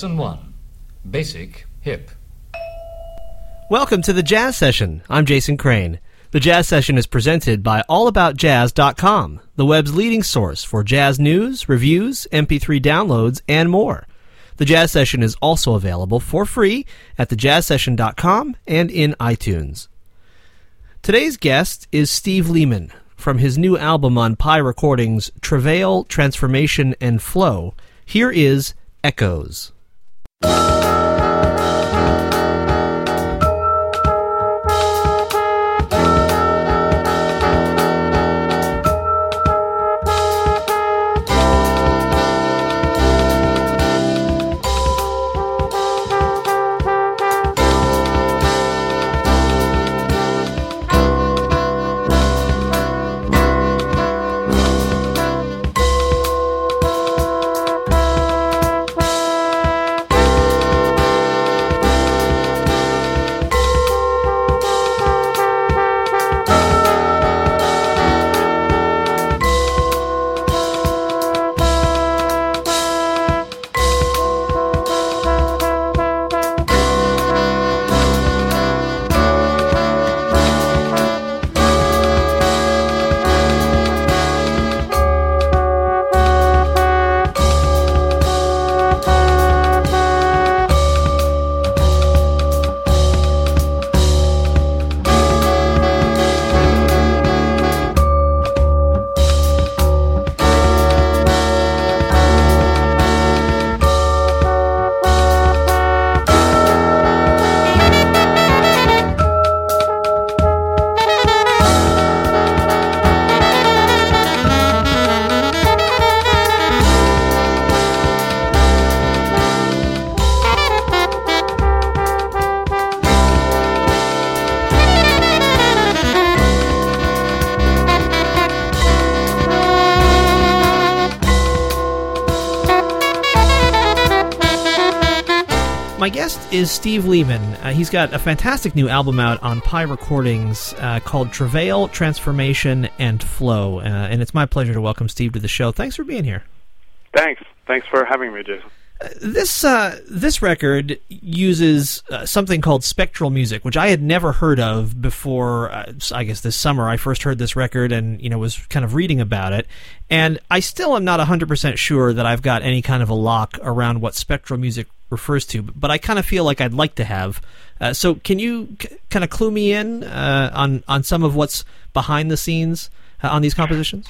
Lesson 1 Basic Hip. Welcome to the Jazz Session. I'm Jason Crane. The Jazz Session is presented by AllAboutJazz.com, the web's leading source for jazz news, reviews, MP3 downloads, and more. The Jazz Session is also available for free at thejazzsession.com and in iTunes. Today's guest is Steve Lehman from his new album on Pi Recordings, Travail, Transformation, and Flow. Here is Echoes. My is Steve Lehman. Uh, he's got a fantastic new album out on Pi Recordings uh, called Travail, Transformation, and Flow. Uh, and it's my pleasure to welcome Steve to the show. Thanks for being here. Thanks. Thanks for having me, Jason. This uh, this record uses uh, something called spectral music, which I had never heard of before. Uh, I guess this summer I first heard this record, and you know was kind of reading about it, and I still am not hundred percent sure that I've got any kind of a lock around what spectral music refers to, but I kind of feel like I'd like to have. Uh, so, can you c- kind of clue me in uh, on on some of what's behind the scenes uh, on these compositions?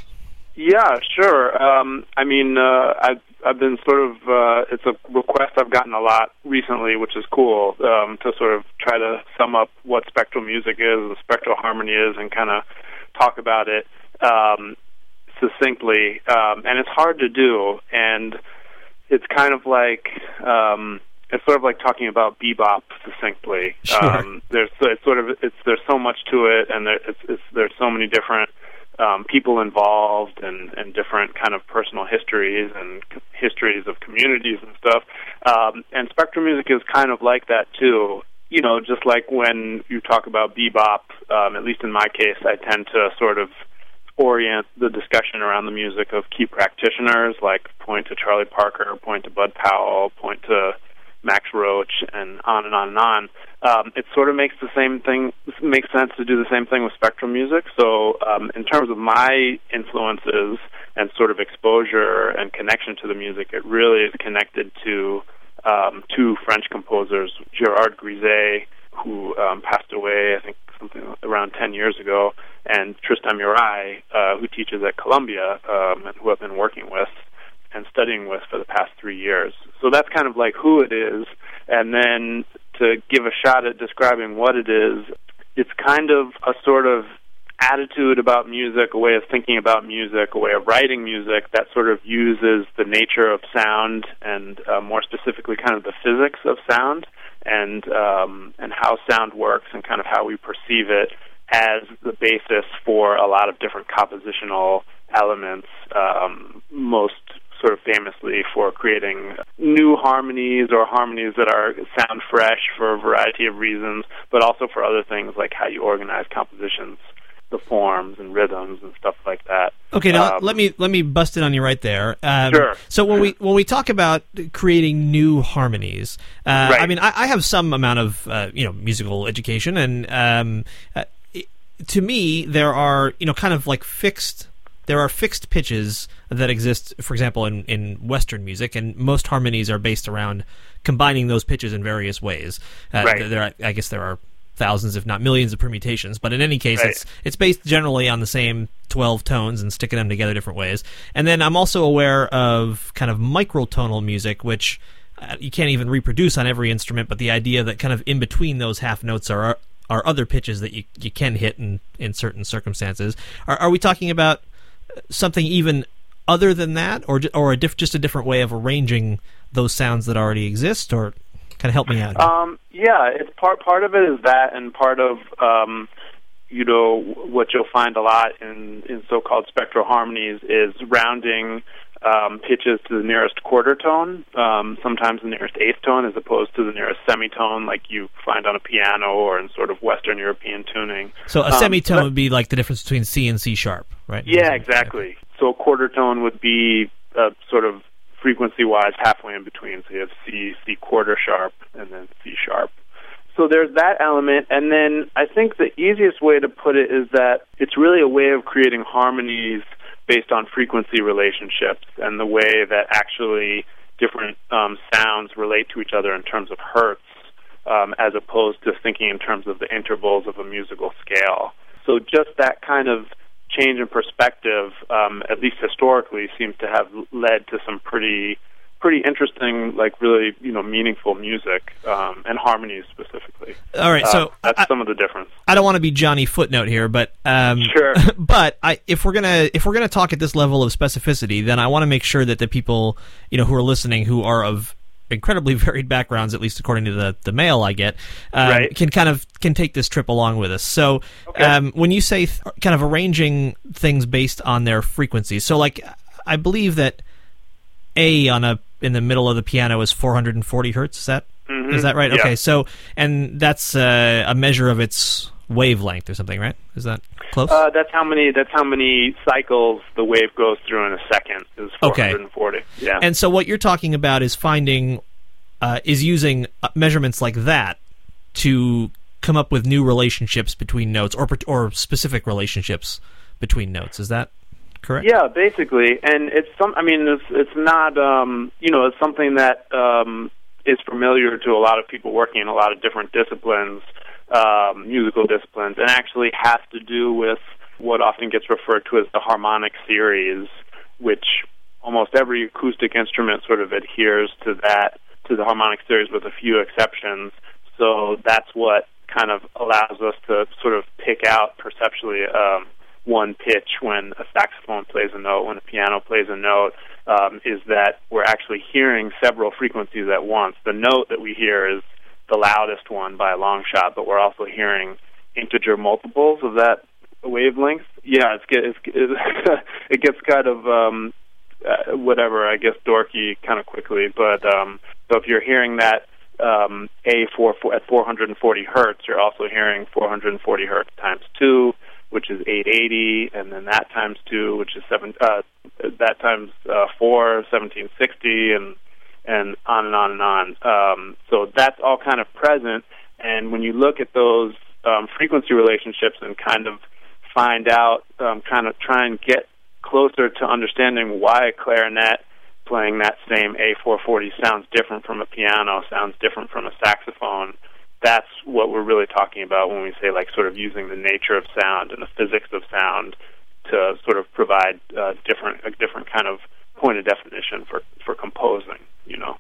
Yeah, sure. Um, I mean, uh, I've I've been sort of uh, it's a request I've gotten a lot recently, which is cool um, to sort of try to sum up what spectral music is, and spectral harmony is, and kind of talk about it um, succinctly. Um, and it's hard to do, and it's kind of like um, it's sort of like talking about bebop succinctly. Sure. Um, there's it's sort of it's there's so much to it, and there, it's, it's there's so many different um, people involved and, and different kind of personal histories and c- histories of communities and stuff. Um, and spectrum music is kind of like that too. You know, just like when you talk about bebop, um, at least in my case, I tend to sort of orient the discussion around the music of key practitioners, like point to Charlie Parker, point to Bud Powell, point to Max Roach, and on and on and on. Um, it sort of makes the same thing makes sense to do the same thing with spectrum music. So, um, in terms of my influences and sort of exposure and connection to the music, it really is connected to um, two French composers, Gerard Grisey, who um, passed away, I think, something around 10 years ago, and Tristan Murail, uh, who teaches at Columbia um, and who I've been working with and studying with for the past three years. So that's kind of like who it is. And then to give a shot at describing what it is, it's kind of a sort of attitude about music, a way of thinking about music, a way of writing music that sort of uses the nature of sound and uh, more specifically kind of the physics of sound and um, and how sound works and kind of how we perceive it as the basis for a lot of different compositional elements. Um, most sort of famously for creating new harmonies or harmonies that are sound fresh for a variety of reasons, but also for other things like how you organize compositions the forms and rhythms and stuff like that. Okay, now Um, let me let me bust it on you right there. Um, Sure. So when we when we talk about creating new harmonies, uh, Right. I mean, I, I have some amount of uh, you know musical education, and um, uh, to me, there are you know kind of like fixed. There are fixed pitches that exist, for example, in, in Western music, and most harmonies are based around combining those pitches in various ways. Uh, Right. There, are, I guess there are thousands, if not millions, of permutations. But in any case, Right. it's it's based generally on the same twelve tones and sticking them together different ways. And then I'm also aware of kind of microtonal music, which uh, you can't even reproduce on every instrument. But the idea that kind of in between those half notes are are other pitches that you you can hit in in certain circumstances. Are are we talking about something even other than that, or or a diff- just a different way of arranging those sounds that already exist, or kind of help me out? Um, yeah, it's part part of it is that, and part of um, you know what you'll find a lot in in so-called spectral harmonies is rounding um, pitches to the nearest quarter tone, um, sometimes the nearest eighth tone, as opposed to the nearest semitone, like you find on a piano or in sort of Western European tuning. so a um, semitone but- would be like the difference between C and C sharp, right? Yeah, exactly. So a quarter tone would be uh, sort of frequency-wise halfway in between. So you have C, C quarter sharp, and then C sharp. So there's that element, and then I think the easiest way to put it is that it's really a way of creating harmonies based on frequency relationships and the way that actually different um, sounds relate to each other in terms of hertz, um, as opposed to thinking in terms of the intervals of a musical scale. So just that kind of change in perspective, um, at least historically, seems to have led to some pretty pretty interesting, like really you know meaningful music um, and harmonies specifically. All right, so Uh, that's I, some of the difference. I don't want to be Johnny Footnote here, but um, Sure. but I, if we're gonna if we're gonna talk at this level of specificity, then I want to make sure that the people you know who are listening who are of incredibly varied backgrounds, at least according to the the mail I get, um, Right. can kind of can take this trip along with us. So, Okay. um, when you say th- kind of arranging things based on their frequencies, so like I believe that A on a in the middle of the piano is 440 hertz. Is that is Mhm. that right? Yeah. Okay, so and that's uh, a measure of its wavelength or something, right? Is that close? Uh, that's how many. That's how many cycles the wave goes through in a second. Is Okay. 440. Yeah. and so what you're talking about is finding uh, is using uh, measurements like that to come up with new relationships between notes or or specific relationships between notes. Is that correct? Yeah, basically, and it's some. I mean, it's it's not. Um, you know, it's something that um, is familiar to a lot of people working in a lot of different disciplines, um, musical disciplines, and actually has to do with what often gets referred to as the harmonic series, which almost every acoustic instrument sort of adheres to that to the harmonic series with a few exceptions. So that's what kind of allows us to sort of pick out perceptually um, one pitch when a saxophone plays a note, when a piano plays a note, um, is that we're actually hearing several frequencies at once. The note that we hear is the loudest one by a long shot, but we're also hearing integer multiples of that wavelength. Yeah, it's, it's, it's it gets kind of um, uh, whatever, I guess, dorky kind of quickly. But um, so if you're hearing that um, a four, four at 440 hertz, you're also hearing 440 hertz times two, which is 880, and then that times two, which is seven. Uh, that times uh, four, 1760, and and on and on and on. Um, so that's all kind of present. And when you look at those um, frequency relationships and kind of find out, um, kind of try and get closer to understanding why a clarinet playing that same A440 sounds different from a piano, sounds different from a saxophone. That's what we're really talking about when we say, like, sort of using the nature of sound and the physics of sound to sort of provide uh, different a different kind of point of definition for for composing. You know.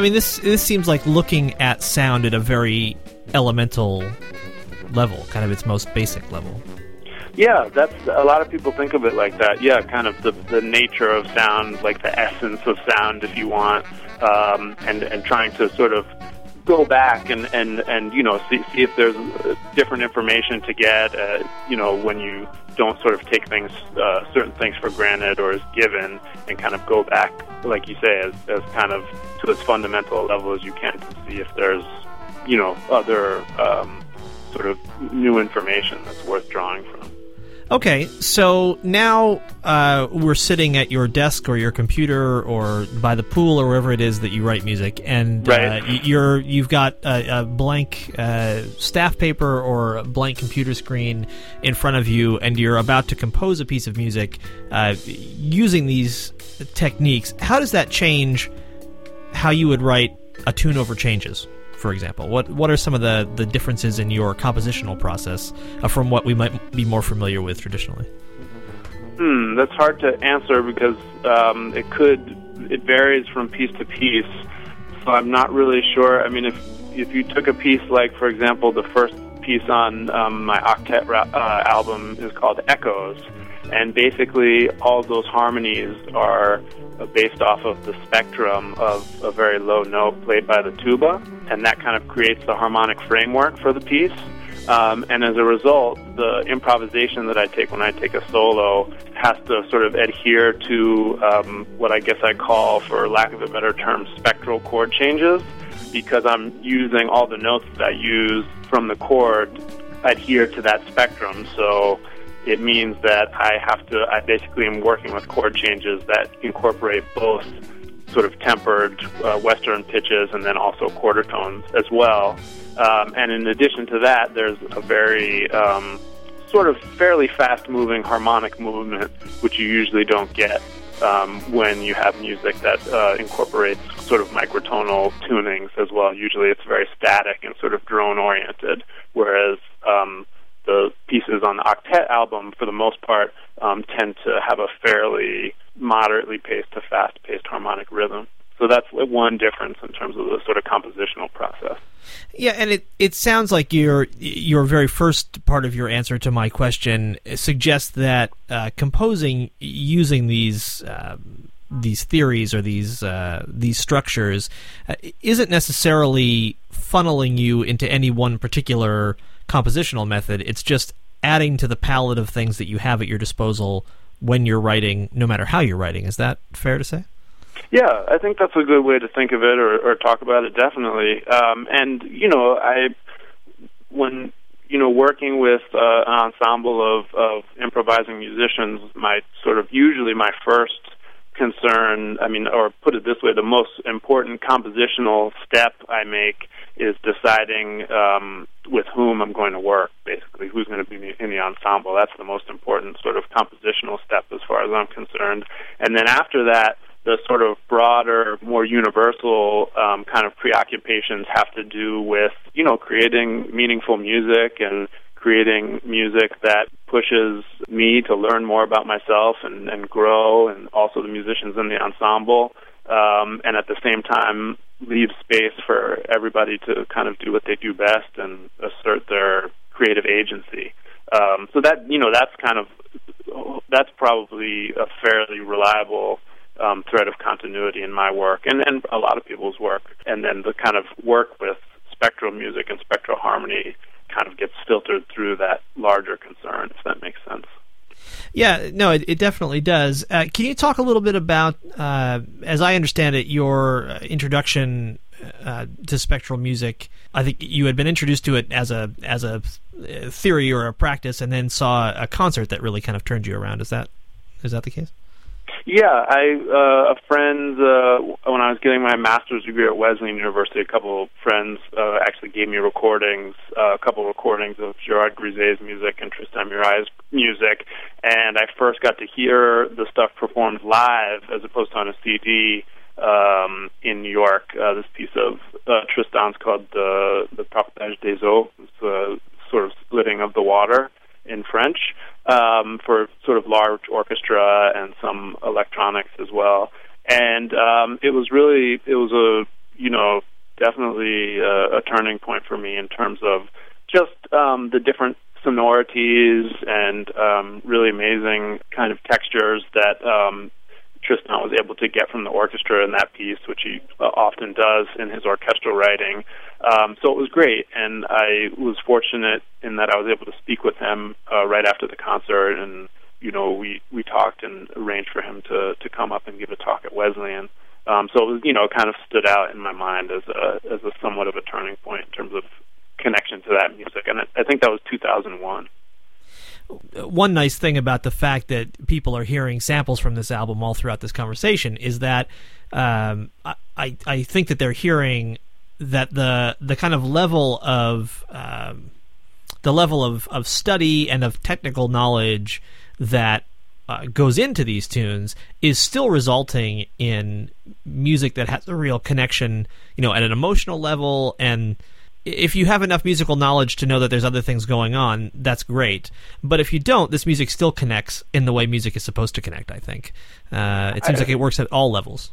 I mean, this this seems like looking at sound at a very elemental level, kind of its most basic level. Yeah, that's a lot of people think of it like that. Yeah, kind of the the nature of sound, like the essence of sound, if you want, um, and and trying to sort of go back and and and you know see see if there's different information to get. Uh, you know, when you don't sort of take things uh, certain things for granted or as given, and kind of go back, like you say, as as kind of to as fundamental a level as you can to see if there's you know other um, sort of new information that's worth drawing from. Okay, so now uh, we're sitting at your desk or your computer or by the pool or wherever it is that you write music, and right. uh, you're you've got a, a blank uh, staff paper or a blank computer screen in front of you, and you're about to compose a piece of music uh, using these techniques. How does that change how you would write a tune over changes? For example? What what are some of the, the differences in your compositional process uh, from what we might be more familiar with traditionally? Hmm, that's hard to answer because um, it could it varies from piece to piece. So I'm not really sure. I mean, if if you took a piece like, for example, the first piece on um, my octet uh, album is called Echoes, and basically all those harmonies are based off of the spectrum of a very low note played by the tuba, and that kind of creates the harmonic framework for the piece. Um, and as a result, the improvisation that I take when I take a solo has to sort of adhere to um, what I guess I call, for lack of a better term, spectral chord changes, because I'm using all the notes that I use from the chord adhere to that spectrum. So it means that I have to, I basically am working with chord changes that incorporate both sort of tempered uh, Western pitches and then also quarter tones as well. Um, and in addition to that, there's a very um, sort of fairly fast moving harmonic movement, which you usually don't get um, when you have music that uh, incorporates sort of microtonal tunings as well. Usually it's very static and sort of drone oriented, whereas um, the pieces on the octet album, for the most part, um, tend to have a fairly moderately paced to fast paced harmonic rhythm. So that's one difference in terms of the sort of compositional process. Yeah, and it, it sounds like your your very first part of your answer to my question suggests that uh, composing using these uh, these theories or these uh, these structures uh, isn't necessarily funneling you into any one particular compositional method. It's just adding to the palette of things that you have at your disposal when you're writing, no matter how you're writing. Is that fair to say? Yeah, I think that's a good way to think of it or, or talk about it. Definitely. Um, and you know, I when you know working with uh, an ensemble of, of improvising musicians, my sort of usually my first concern, I mean, or put it this way, the most important compositional step I make is deciding um, with whom I'm going to work, basically, who's going to be in the ensemble. That's the most important sort of compositional step as far as I'm concerned. And then after that, the sort of broader, more universal um, kind of preoccupations have to do with, you know, creating meaningful music and creating music that pushes me to learn more about myself and, and grow, and also the musicians in the ensemble. Um, and at the same time, leave space for everybody to kind of do what they do best and assert their creative agency. Um, so that you know that's kind of that's probably a fairly reliable um, thread of continuity in my work and, and a lot of people's work. And then the kind of work with spectral music and spectral harmony kind of gets filtered through that larger concern, if that makes sense. Yeah, no, it, it definitely does. Uh, can you talk a little bit about, uh, as I understand it, your uh, introduction uh, to spectral music? I think you had been introduced to it as a as a uh, theory or a practice, and then saw a concert that really kind of turned you around. Is that is that the case? Yeah, I uh, a friend uh, when I was getting my master's degree at Wesleyan University, a couple of friends uh, actually gave me recordings, uh, a couple of recordings of Gerard Grisey's music and Tristan Murail's music, and I first got to hear the stuff performed live as opposed to on a CD um, in New York. Uh, this piece of uh, Tristan's called the the Partage des Eaux, a sort of splitting of the water in French um, for sort of large orchestra and some electronics as well. And um, it was really it was a you know definitely a, a turning point for me in terms of just um, the different sonorities and um, really amazing kind of textures that um, Tristan was able to get from the orchestra in that piece, which he uh, often does in his orchestral writing. Um, so it was great, and I was fortunate in that I was able to speak with him uh, right after the concert, and you know we we talked and arranged for him to to come up and give a talk at Wesleyan. Um, so it was, you know, kind of stood out in my mind as a as a somewhat of a turning point in terms of connection to that music, and I, I think that was 2001 one nice thing about the fact that people are hearing samples from this album all throughout this conversation is that um, I I think that they're hearing that the the kind of level of um, the level of, of study and of technical knowledge that uh, goes into these tunes is still resulting in music that has a real connection, you know, at an emotional level and if you have enough musical knowledge to know that there's other things going on, that's great. But if you don't, this music still connects in the way music is supposed to connect. I think uh, it seems I, like it works at all levels.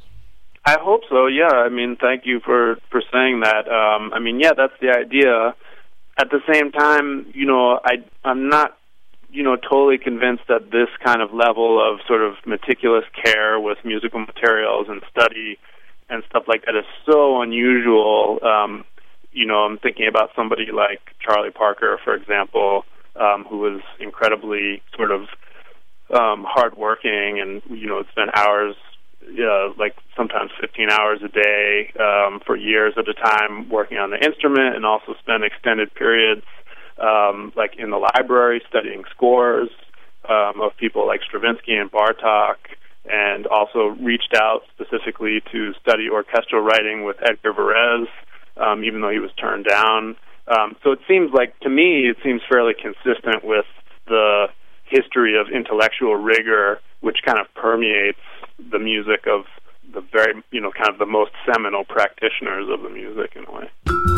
I hope so. Yeah. I mean, thank you for for saying that. Um, I mean, yeah, that's the idea. At the same time, you know, I I'm not you know totally convinced that this kind of level of sort of meticulous care with musical materials and study and stuff like that is so unusual. Um, you know, I'm thinking about somebody like Charlie Parker, for example, um, who was incredibly sort of um, hardworking and you know spent hours, uh, like sometimes 15 hours a day um, for years at a time working on the instrument, and also spent extended periods um, like in the library studying scores um, of people like Stravinsky and Bartok. And also reached out specifically to study orchestral writing with Edgar Varèse, um, even though he was turned down. Um, so it seems like, to me, it seems fairly consistent with the history of intellectual rigor, which kind of permeates the music of the very, you know, kind of the most seminal practitioners of the music in a way.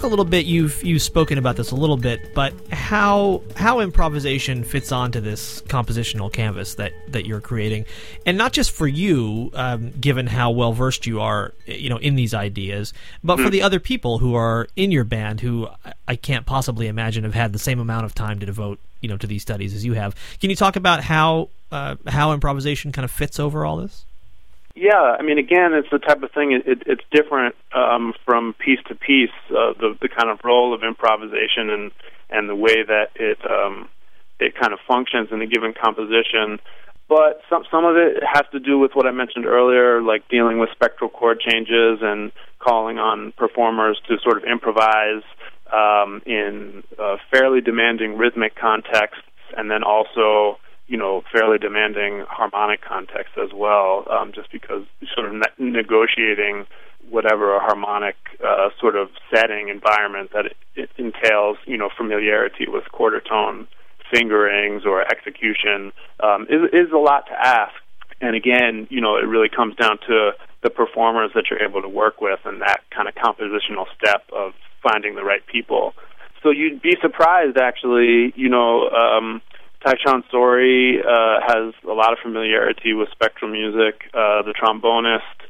Talk a little bit? You've you've spoken about this a little bit, but how how improvisation fits onto this compositional canvas that that you're creating, and not just for you, um, given how well versed you are, you know, in these ideas, but for hmm. the other people who are in your band, who I can't possibly imagine have had the same amount of time to devote, you know, to these studies as you have. Can you talk about how uh, how improvisation kind of fits over all this? Yeah, I mean, again, it's the type of thing. It, it, it's different um, from piece to piece. Uh, the the kind of role of improvisation and and the way that it um, it kind of functions in a given composition. but some some of it has to do with what I mentioned earlier, like dealing with spectral chord changes and calling on performers to sort of improvise um, in uh, fairly demanding rhythmic contexts, and then also you know fairly demanding harmonic context as well. Um, just because sort of ne- negotiating whatever a harmonic uh, sort of setting environment that it, it entails, you know, familiarity with quarter tone fingerings or execution um, is, is a lot to ask. And again, you know, it really comes down to the performers that you're able to work with and that kind of compositional step of finding the right people. So you'd be surprised, actually. You know, um, Tyshawn Sorey uh, has a lot of familiarity with spectral music. Uh, the trombonist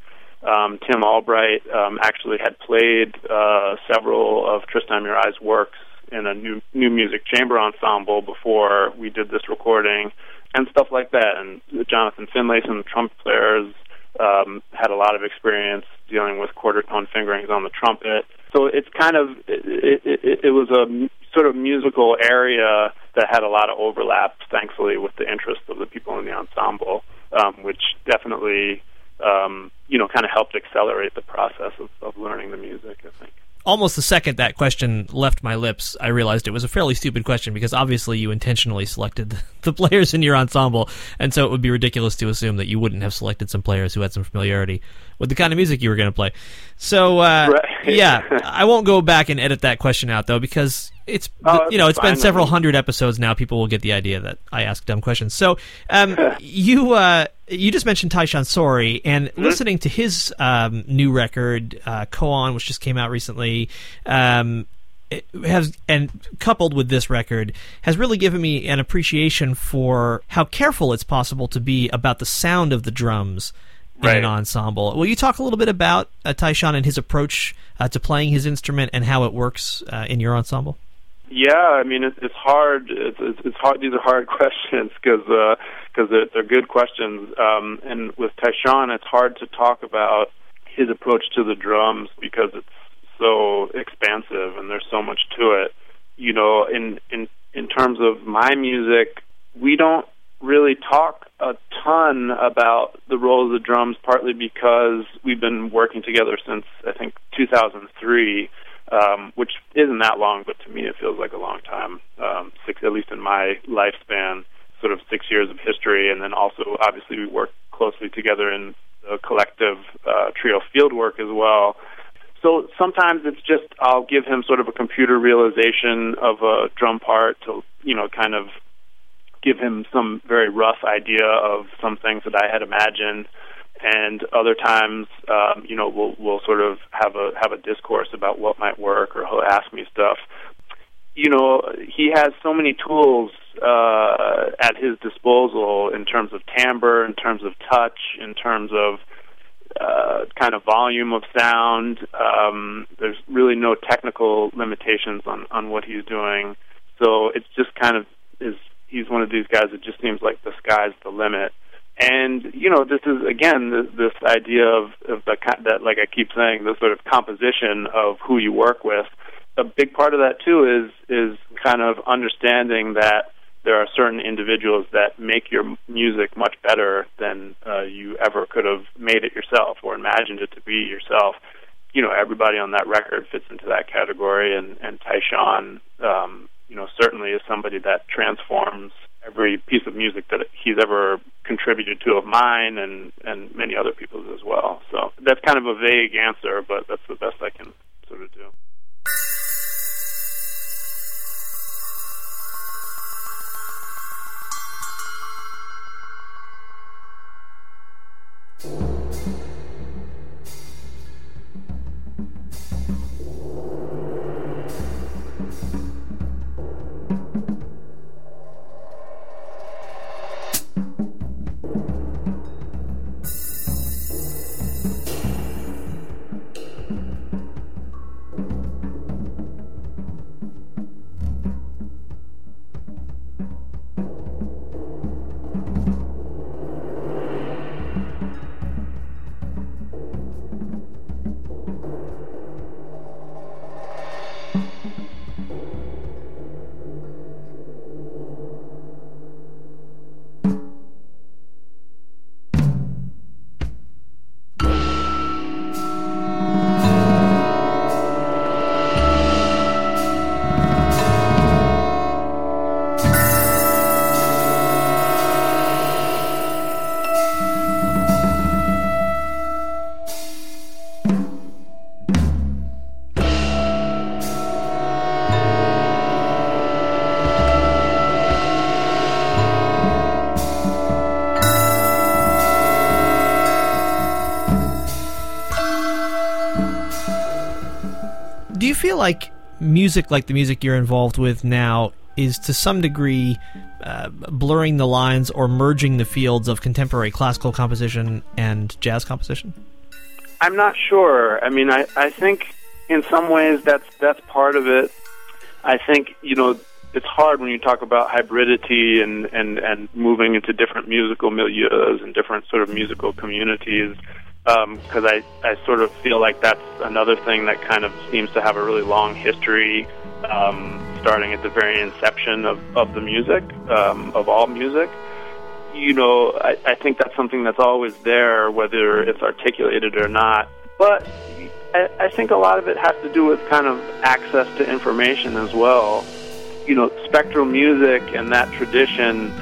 um, Tim Albright um, actually had played uh, several of Tristan Murail's works in a new new music chamber ensemble before we did this recording, and stuff like that. And Jonathan Finlayson, the trumpet players, um, had a lot of experience dealing with quarter tone fingerings on the trumpet. So it's kind of it, it, it was a sort of musical area that had a lot of overlap, thankfully, with the interest of the people in the ensemble, um, which definitely um, you know kind of helped accelerate the process of, of learning the music. I think almost the second that question left my lips, I realized it was a fairly stupid question because obviously you intentionally selected the players in your ensemble, and so it would be ridiculous to assume that you wouldn't have selected some players who had some familiarity with the kind of music you were going to play. So, uh, right. yeah, I won't go back and edit that question out though because it's oh, you know it's been several hundred episodes now. People will get the idea that I ask dumb questions. So, um, you. Uh, you just mentioned Tyshawn Sorey, and mm-hmm. listening to his um, new record, uh, Koan, which just came out recently, um, has and coupled with this record has really given me an appreciation for how careful it's possible to be about the sound of the drums in right. an ensemble. Will you talk a little bit about uh, Tyshawn and his approach uh, to playing his instrument and how it works uh, in your ensemble? Yeah, I mean it's, it's hard. It's, it's hard. These are hard questions because because uh, they're, they're good questions. Um, and with Tyshawn, it's hard to talk about his approach to the drums because it's so expansive and there's so much to it. You know, in in in terms of my music, we don't really talk a ton about the role of the drums, partly because we've been working together since I think 2003 um, which isn't that long, but to me it feels like a long time. Um, six, at least in my lifespan, sort of six years of history, and then also obviously we work closely together in the collective uh, trio Fieldwork as well. So sometimes it's just I'll give him sort of a computer realization of a drum part to you know kind of give him some very rough idea of some things that I had imagined and other times, um, you know, we'll we'll sort of have a have a discourse about what might work, or he'll ask me stuff. You know, he has so many tools uh, at his disposal in terms of timbre, in terms of touch, in terms of uh, kind of volume of sound. Um, there's really no technical limitations on on what he's doing, so it's just kind of is he's one of these guys that just seems like the sky's the limit and you know this is again this, this idea of, of the that like I keep saying the sort of composition of who you work with. A big part of that too is is kind of understanding that there are certain individuals that make your music much better than uh, you ever could have made it yourself or imagined it to be yourself. You know, everybody on that record fits into that category, and and Tyshawn, um, you know, certainly is somebody that transforms every piece of music that he's ever contributed to of mine and and many other people's as well. So that's kind of a vague answer, but that's the best I can sort of do. Music like the music you're involved with now is to some degree uh, blurring the lines or merging the fields of contemporary classical composition and jazz composition? I'm not sure. I mean, I, I think in some ways that's that's part of it. I think you know it's hard when you talk about hybridity and and and moving into different musical milieus and different sort of musical communities because um, I I sort of feel like that's another thing that kind of seems to have a really long history, um, starting at the very inception of of the music um, of all music. You know, I, I think that's something that's always there, whether it's articulated or not. But I, I think a lot of it has to do with kind of access to information as well. You know, spectral music and that tradition.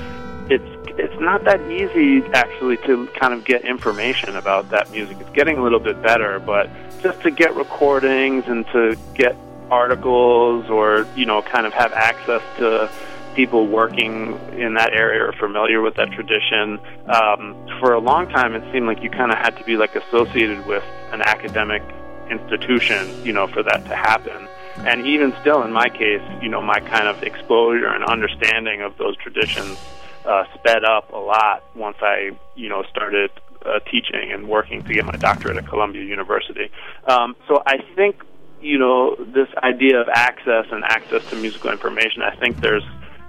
It's not that easy actually to kind of get information about that music. It's getting a little bit better, but just to get recordings and to get articles or you know kind of have access to people working in that area or familiar with that tradition. Um, for a long time, it seemed like you kind of had to be like associated with an academic institution, you know, for that to happen. And even still, in my case, you know, my kind of exposure and understanding of those traditions uh, sped up a lot once I, you know, started uh, teaching and working to get my doctorate at Columbia University. Um, so I think, you know, this idea of access and access to musical information, I think there's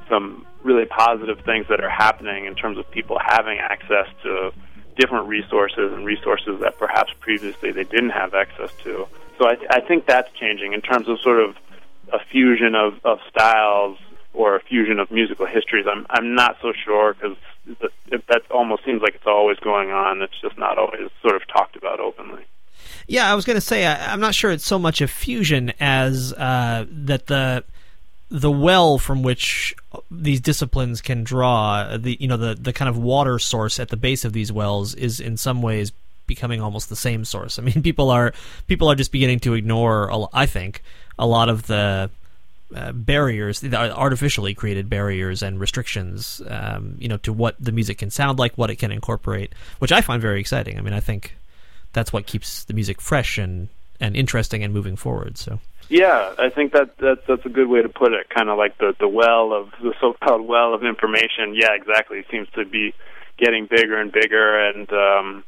some really positive things that are happening in terms of people having access to different resources and resources that perhaps previously they didn't have access to. So I, I think that's changing in terms of sort of a fusion of, of styles or a fusion of musical histories. I'm I'm not so sure because that almost seems like it's always going on. It's just not always sort of talked about openly. Yeah, I was going to say I, am not sure it's so much a fusion as uh, that the the well from which these disciplines can draw the you know the the kind of water source at the base of these wells is in some ways becoming almost the same source. I mean, people are people are just beginning to ignore. I think a lot of the uh, barriers, artificially created barriers and restrictions, um, you know, to what the music can sound like, what it can incorporate, which I find very exciting. I mean, I think that's what keeps the music fresh and and interesting and moving forward. So. Yeah, I think that that's that's a good way to put it. Kind of like the the well of the so-called well of information. Yeah, exactly. It seems to be getting bigger and bigger, and um,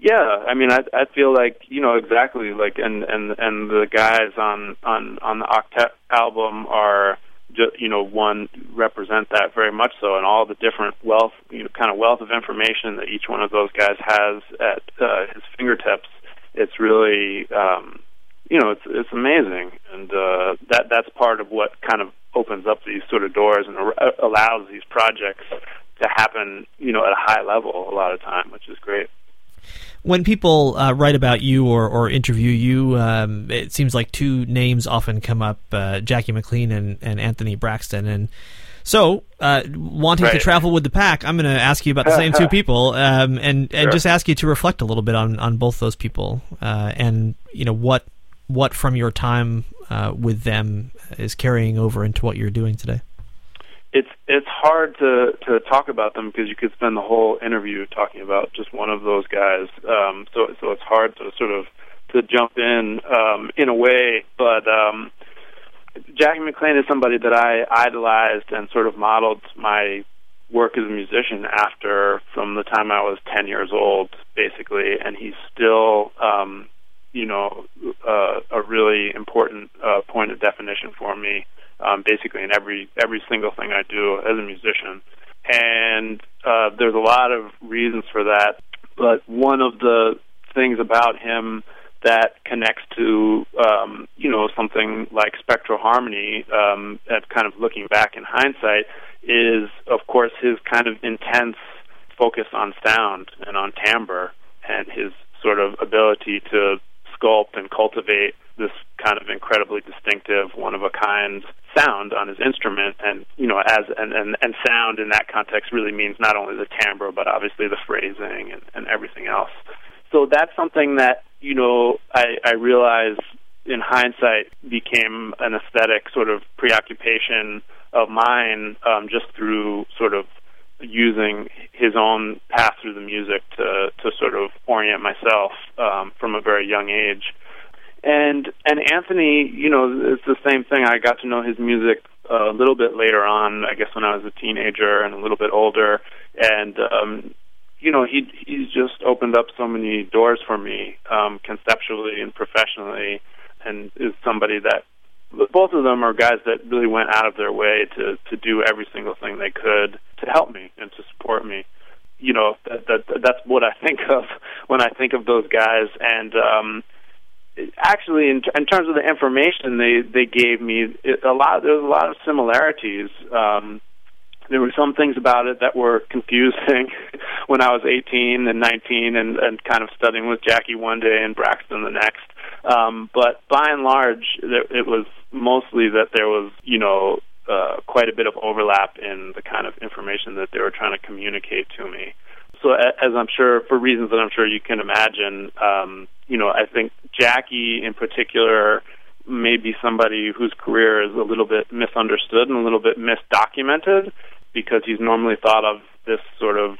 yeah, I mean, I I feel like you know exactly like and and and the guys on on on the Octet album are just you know one represent that very much so, and all the different wealth you know kind of wealth of information that each one of those guys has at uh, his fingertips. It's really um, you know it's it's amazing, and uh, that that's part of what kind of opens up these sort of doors and allows these projects to happen you know at a high level a lot of time, which is great when people uh, write about you or, or interview you, um, it seems like two names often come up: uh, Jackie McLean and, and Anthony Braxton. And so, uh, wanting right. to travel with the pack, I'm going to ask you about the same two people, um, and and sure. just ask you to reflect a little bit on, on both those people, uh, and you know what what from your time uh, with them is carrying over into what you're doing today it's it's hard to to talk about them because you could spend the whole interview talking about just one of those guys. Um, so so it's hard to sort of to jump in um, in a way, but um, Jackie McLean is somebody that I idolized and sort of modeled my work as a musician after from the time I was 10 years old, basically, and he's still, um, you know, uh, a really important uh, point of definition for me um, basically in every every single thing I do as a musician. And uh, there's a lot of reasons for that, but one of the things about him that connects to um, you know something like spectral harmony, um, at kind of looking back in hindsight, is of course his kind of intense focus on sound and on timbre, and his sort of ability to sculpt and cultivate this kind of incredibly distinctive, one of a kind sound on his instrument. And you know as and, and and sound in that context really means not only the timbre but obviously the phrasing and, and everything else. So that's something that you know i i realize in hindsight became an aesthetic sort of preoccupation of mine um just through sort of using his own path through the music to to sort of orient myself um from a very young age and and Anthony, you know, it's the same thing. I got to know his music a little bit later on, I guess when I was a teenager and a little bit older, and um, you know, he he's just opened up so many doors for me um, conceptually and professionally, and is somebody that both of them are guys that really went out of their way to to do every single thing they could to help me and to support me. You know, that, that that's what I think of when I think of those guys, and um, actually, in, in terms of the information they they gave me, it, a lot there was a lot of similarities. Um, there were some things about it that were confusing when I was 18 and 19 and, and kind of studying with Jackie one day and Braxton the next. Um, but by and large, it was mostly that there was, you know, uh, quite a bit of overlap in the kind of information that they were trying to communicate to me. So, as I'm sure, for reasons that I'm sure you can imagine, um, you know, I think Jackie in particular may be somebody whose career is a little bit misunderstood and a little bit misdocumented because he's normally thought of this sort of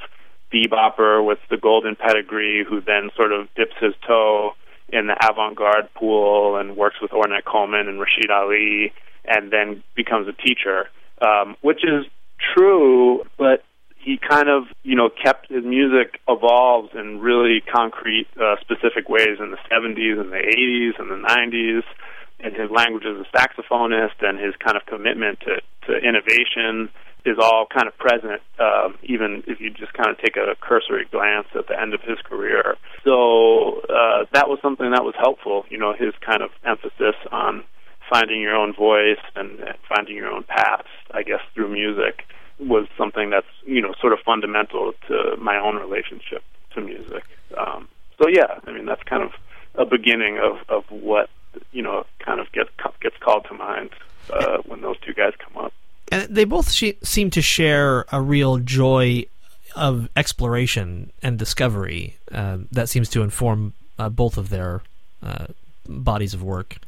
bebopper with the golden pedigree who then sort of dips his toe in the avant-garde pool and works with Ornette Coleman and Rashied Ali and then becomes a teacher, um, which is true, but he kind of, you know, kept his music evolved in really concrete, uh, specific ways in the 70s and the 80s and the 90s, and his language as a saxophonist and his kind of commitment to, to innovation is all kind of present, um, even if you just kind of take a cursory glance at the end of his career. So uh, was something that was helpful. You know, his kind of emphasis on finding your own voice and, finding your own path, I guess, through music was something that's you know sort of fundamental to my own relationship to music. Um, so yeah, I mean that's kind of a beginning of of what you know kind of gets gets called to mind uh, when those two guys come up. And they both sh- seem to share a real joy of exploration and discovery uh, that seems to inform uh, both of their uh, bodies of work.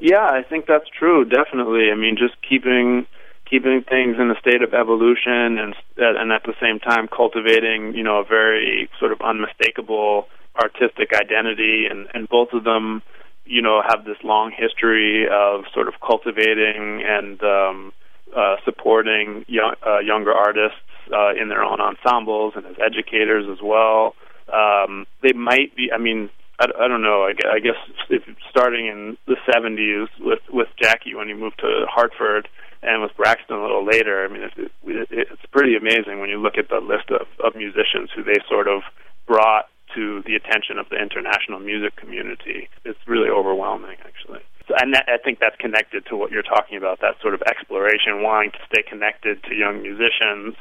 Yeah, I think that's true. Definitely. I mean, just keeping keeping things in a state of evolution and and at the same time cultivating, you know, a very sort of unmistakable artistic identity and and both of them you know have this long history of sort of cultivating and um uh, supporting young, uh, younger artists uh, in their own ensembles and as educators as well. Um, they might be. I mean, I, I don't know. I, I guess if starting in the '70s with with Jackie when he moved to Hartford, and with Braxton a little later. I mean, it's, it, it's pretty amazing when you look at the list of, of musicians who they sort of brought to the attention of the international music community. It's really overwhelming, actually and that, I think that's connected to what you're talking about. That sort of exploration, wanting to stay connected to young musicians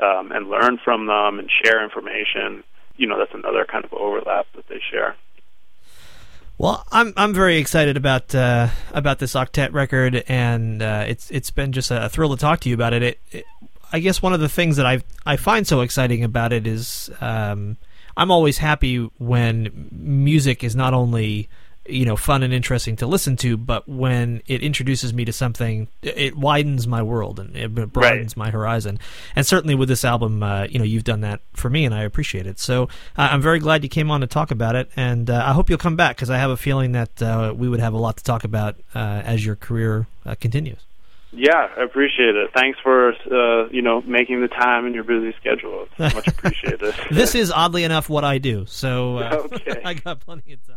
um, and learn from them and share information. You know, that's another kind of overlap that they share. Well, I'm I'm very excited about uh, about this octet record, and uh, it's it's been just a thrill to talk to you about it. It, it. I guess one of the things that I I find so exciting about it is um, I'm always happy when music is not only you know fun and interesting to listen to but when it introduces me to something it widens my world and it broadens right. my horizon and certainly with this album uh, you know you've done that for me and i appreciate it so uh, i'm very glad you came on to talk about it and uh, i hope you'll come back because i have a feeling that uh, we would have a lot to talk about uh, as your career uh, continues yeah, I appreciate it. Thanks for uh, you know making the time in your busy schedule. It's much appreciated. this is oddly enough what I do, so uh, okay. I got plenty of time.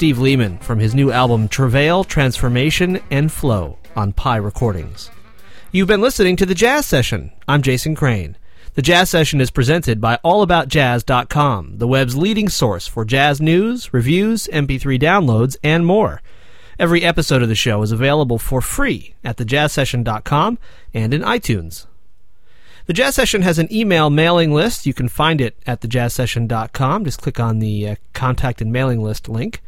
Steve Lehman from his new album Travail, Transformation, and Flow on Pi Recordings. You've been listening to The Jazz Session. I'm Jason Crane. The Jazz Session is presented by AllAboutJazz.com, the web's leading source for jazz news, reviews, MP3 downloads, and more. Every episode of the show is available for free at thejazzsession.com and in iTunes. The Jazz Session has an email mailing list. You can find it at thejazzsession.com. Just click on the uh, contact and mailing list link.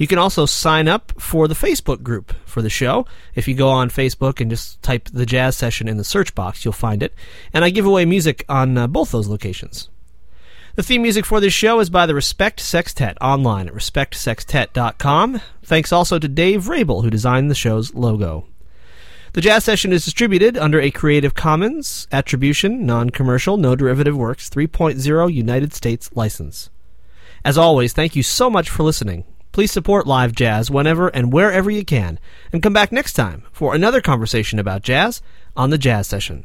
You can also sign up for the Facebook group for the show. If you go on Facebook and just type the jazz session in the search box, you'll find it. And I give away music on uh, both those locations. The theme music for this show is by the Respect Sextet online at respectsextet.com. Thanks also to Dave Rabel, who designed the show's logo. The Jazz Session is distributed under a Creative Commons Attribution, Non Commercial, No Derivative Works 3.0 United States license. As always, thank you so much for listening. Please support live jazz whenever and wherever you can, and come back next time for another conversation about jazz on the Jazz Session.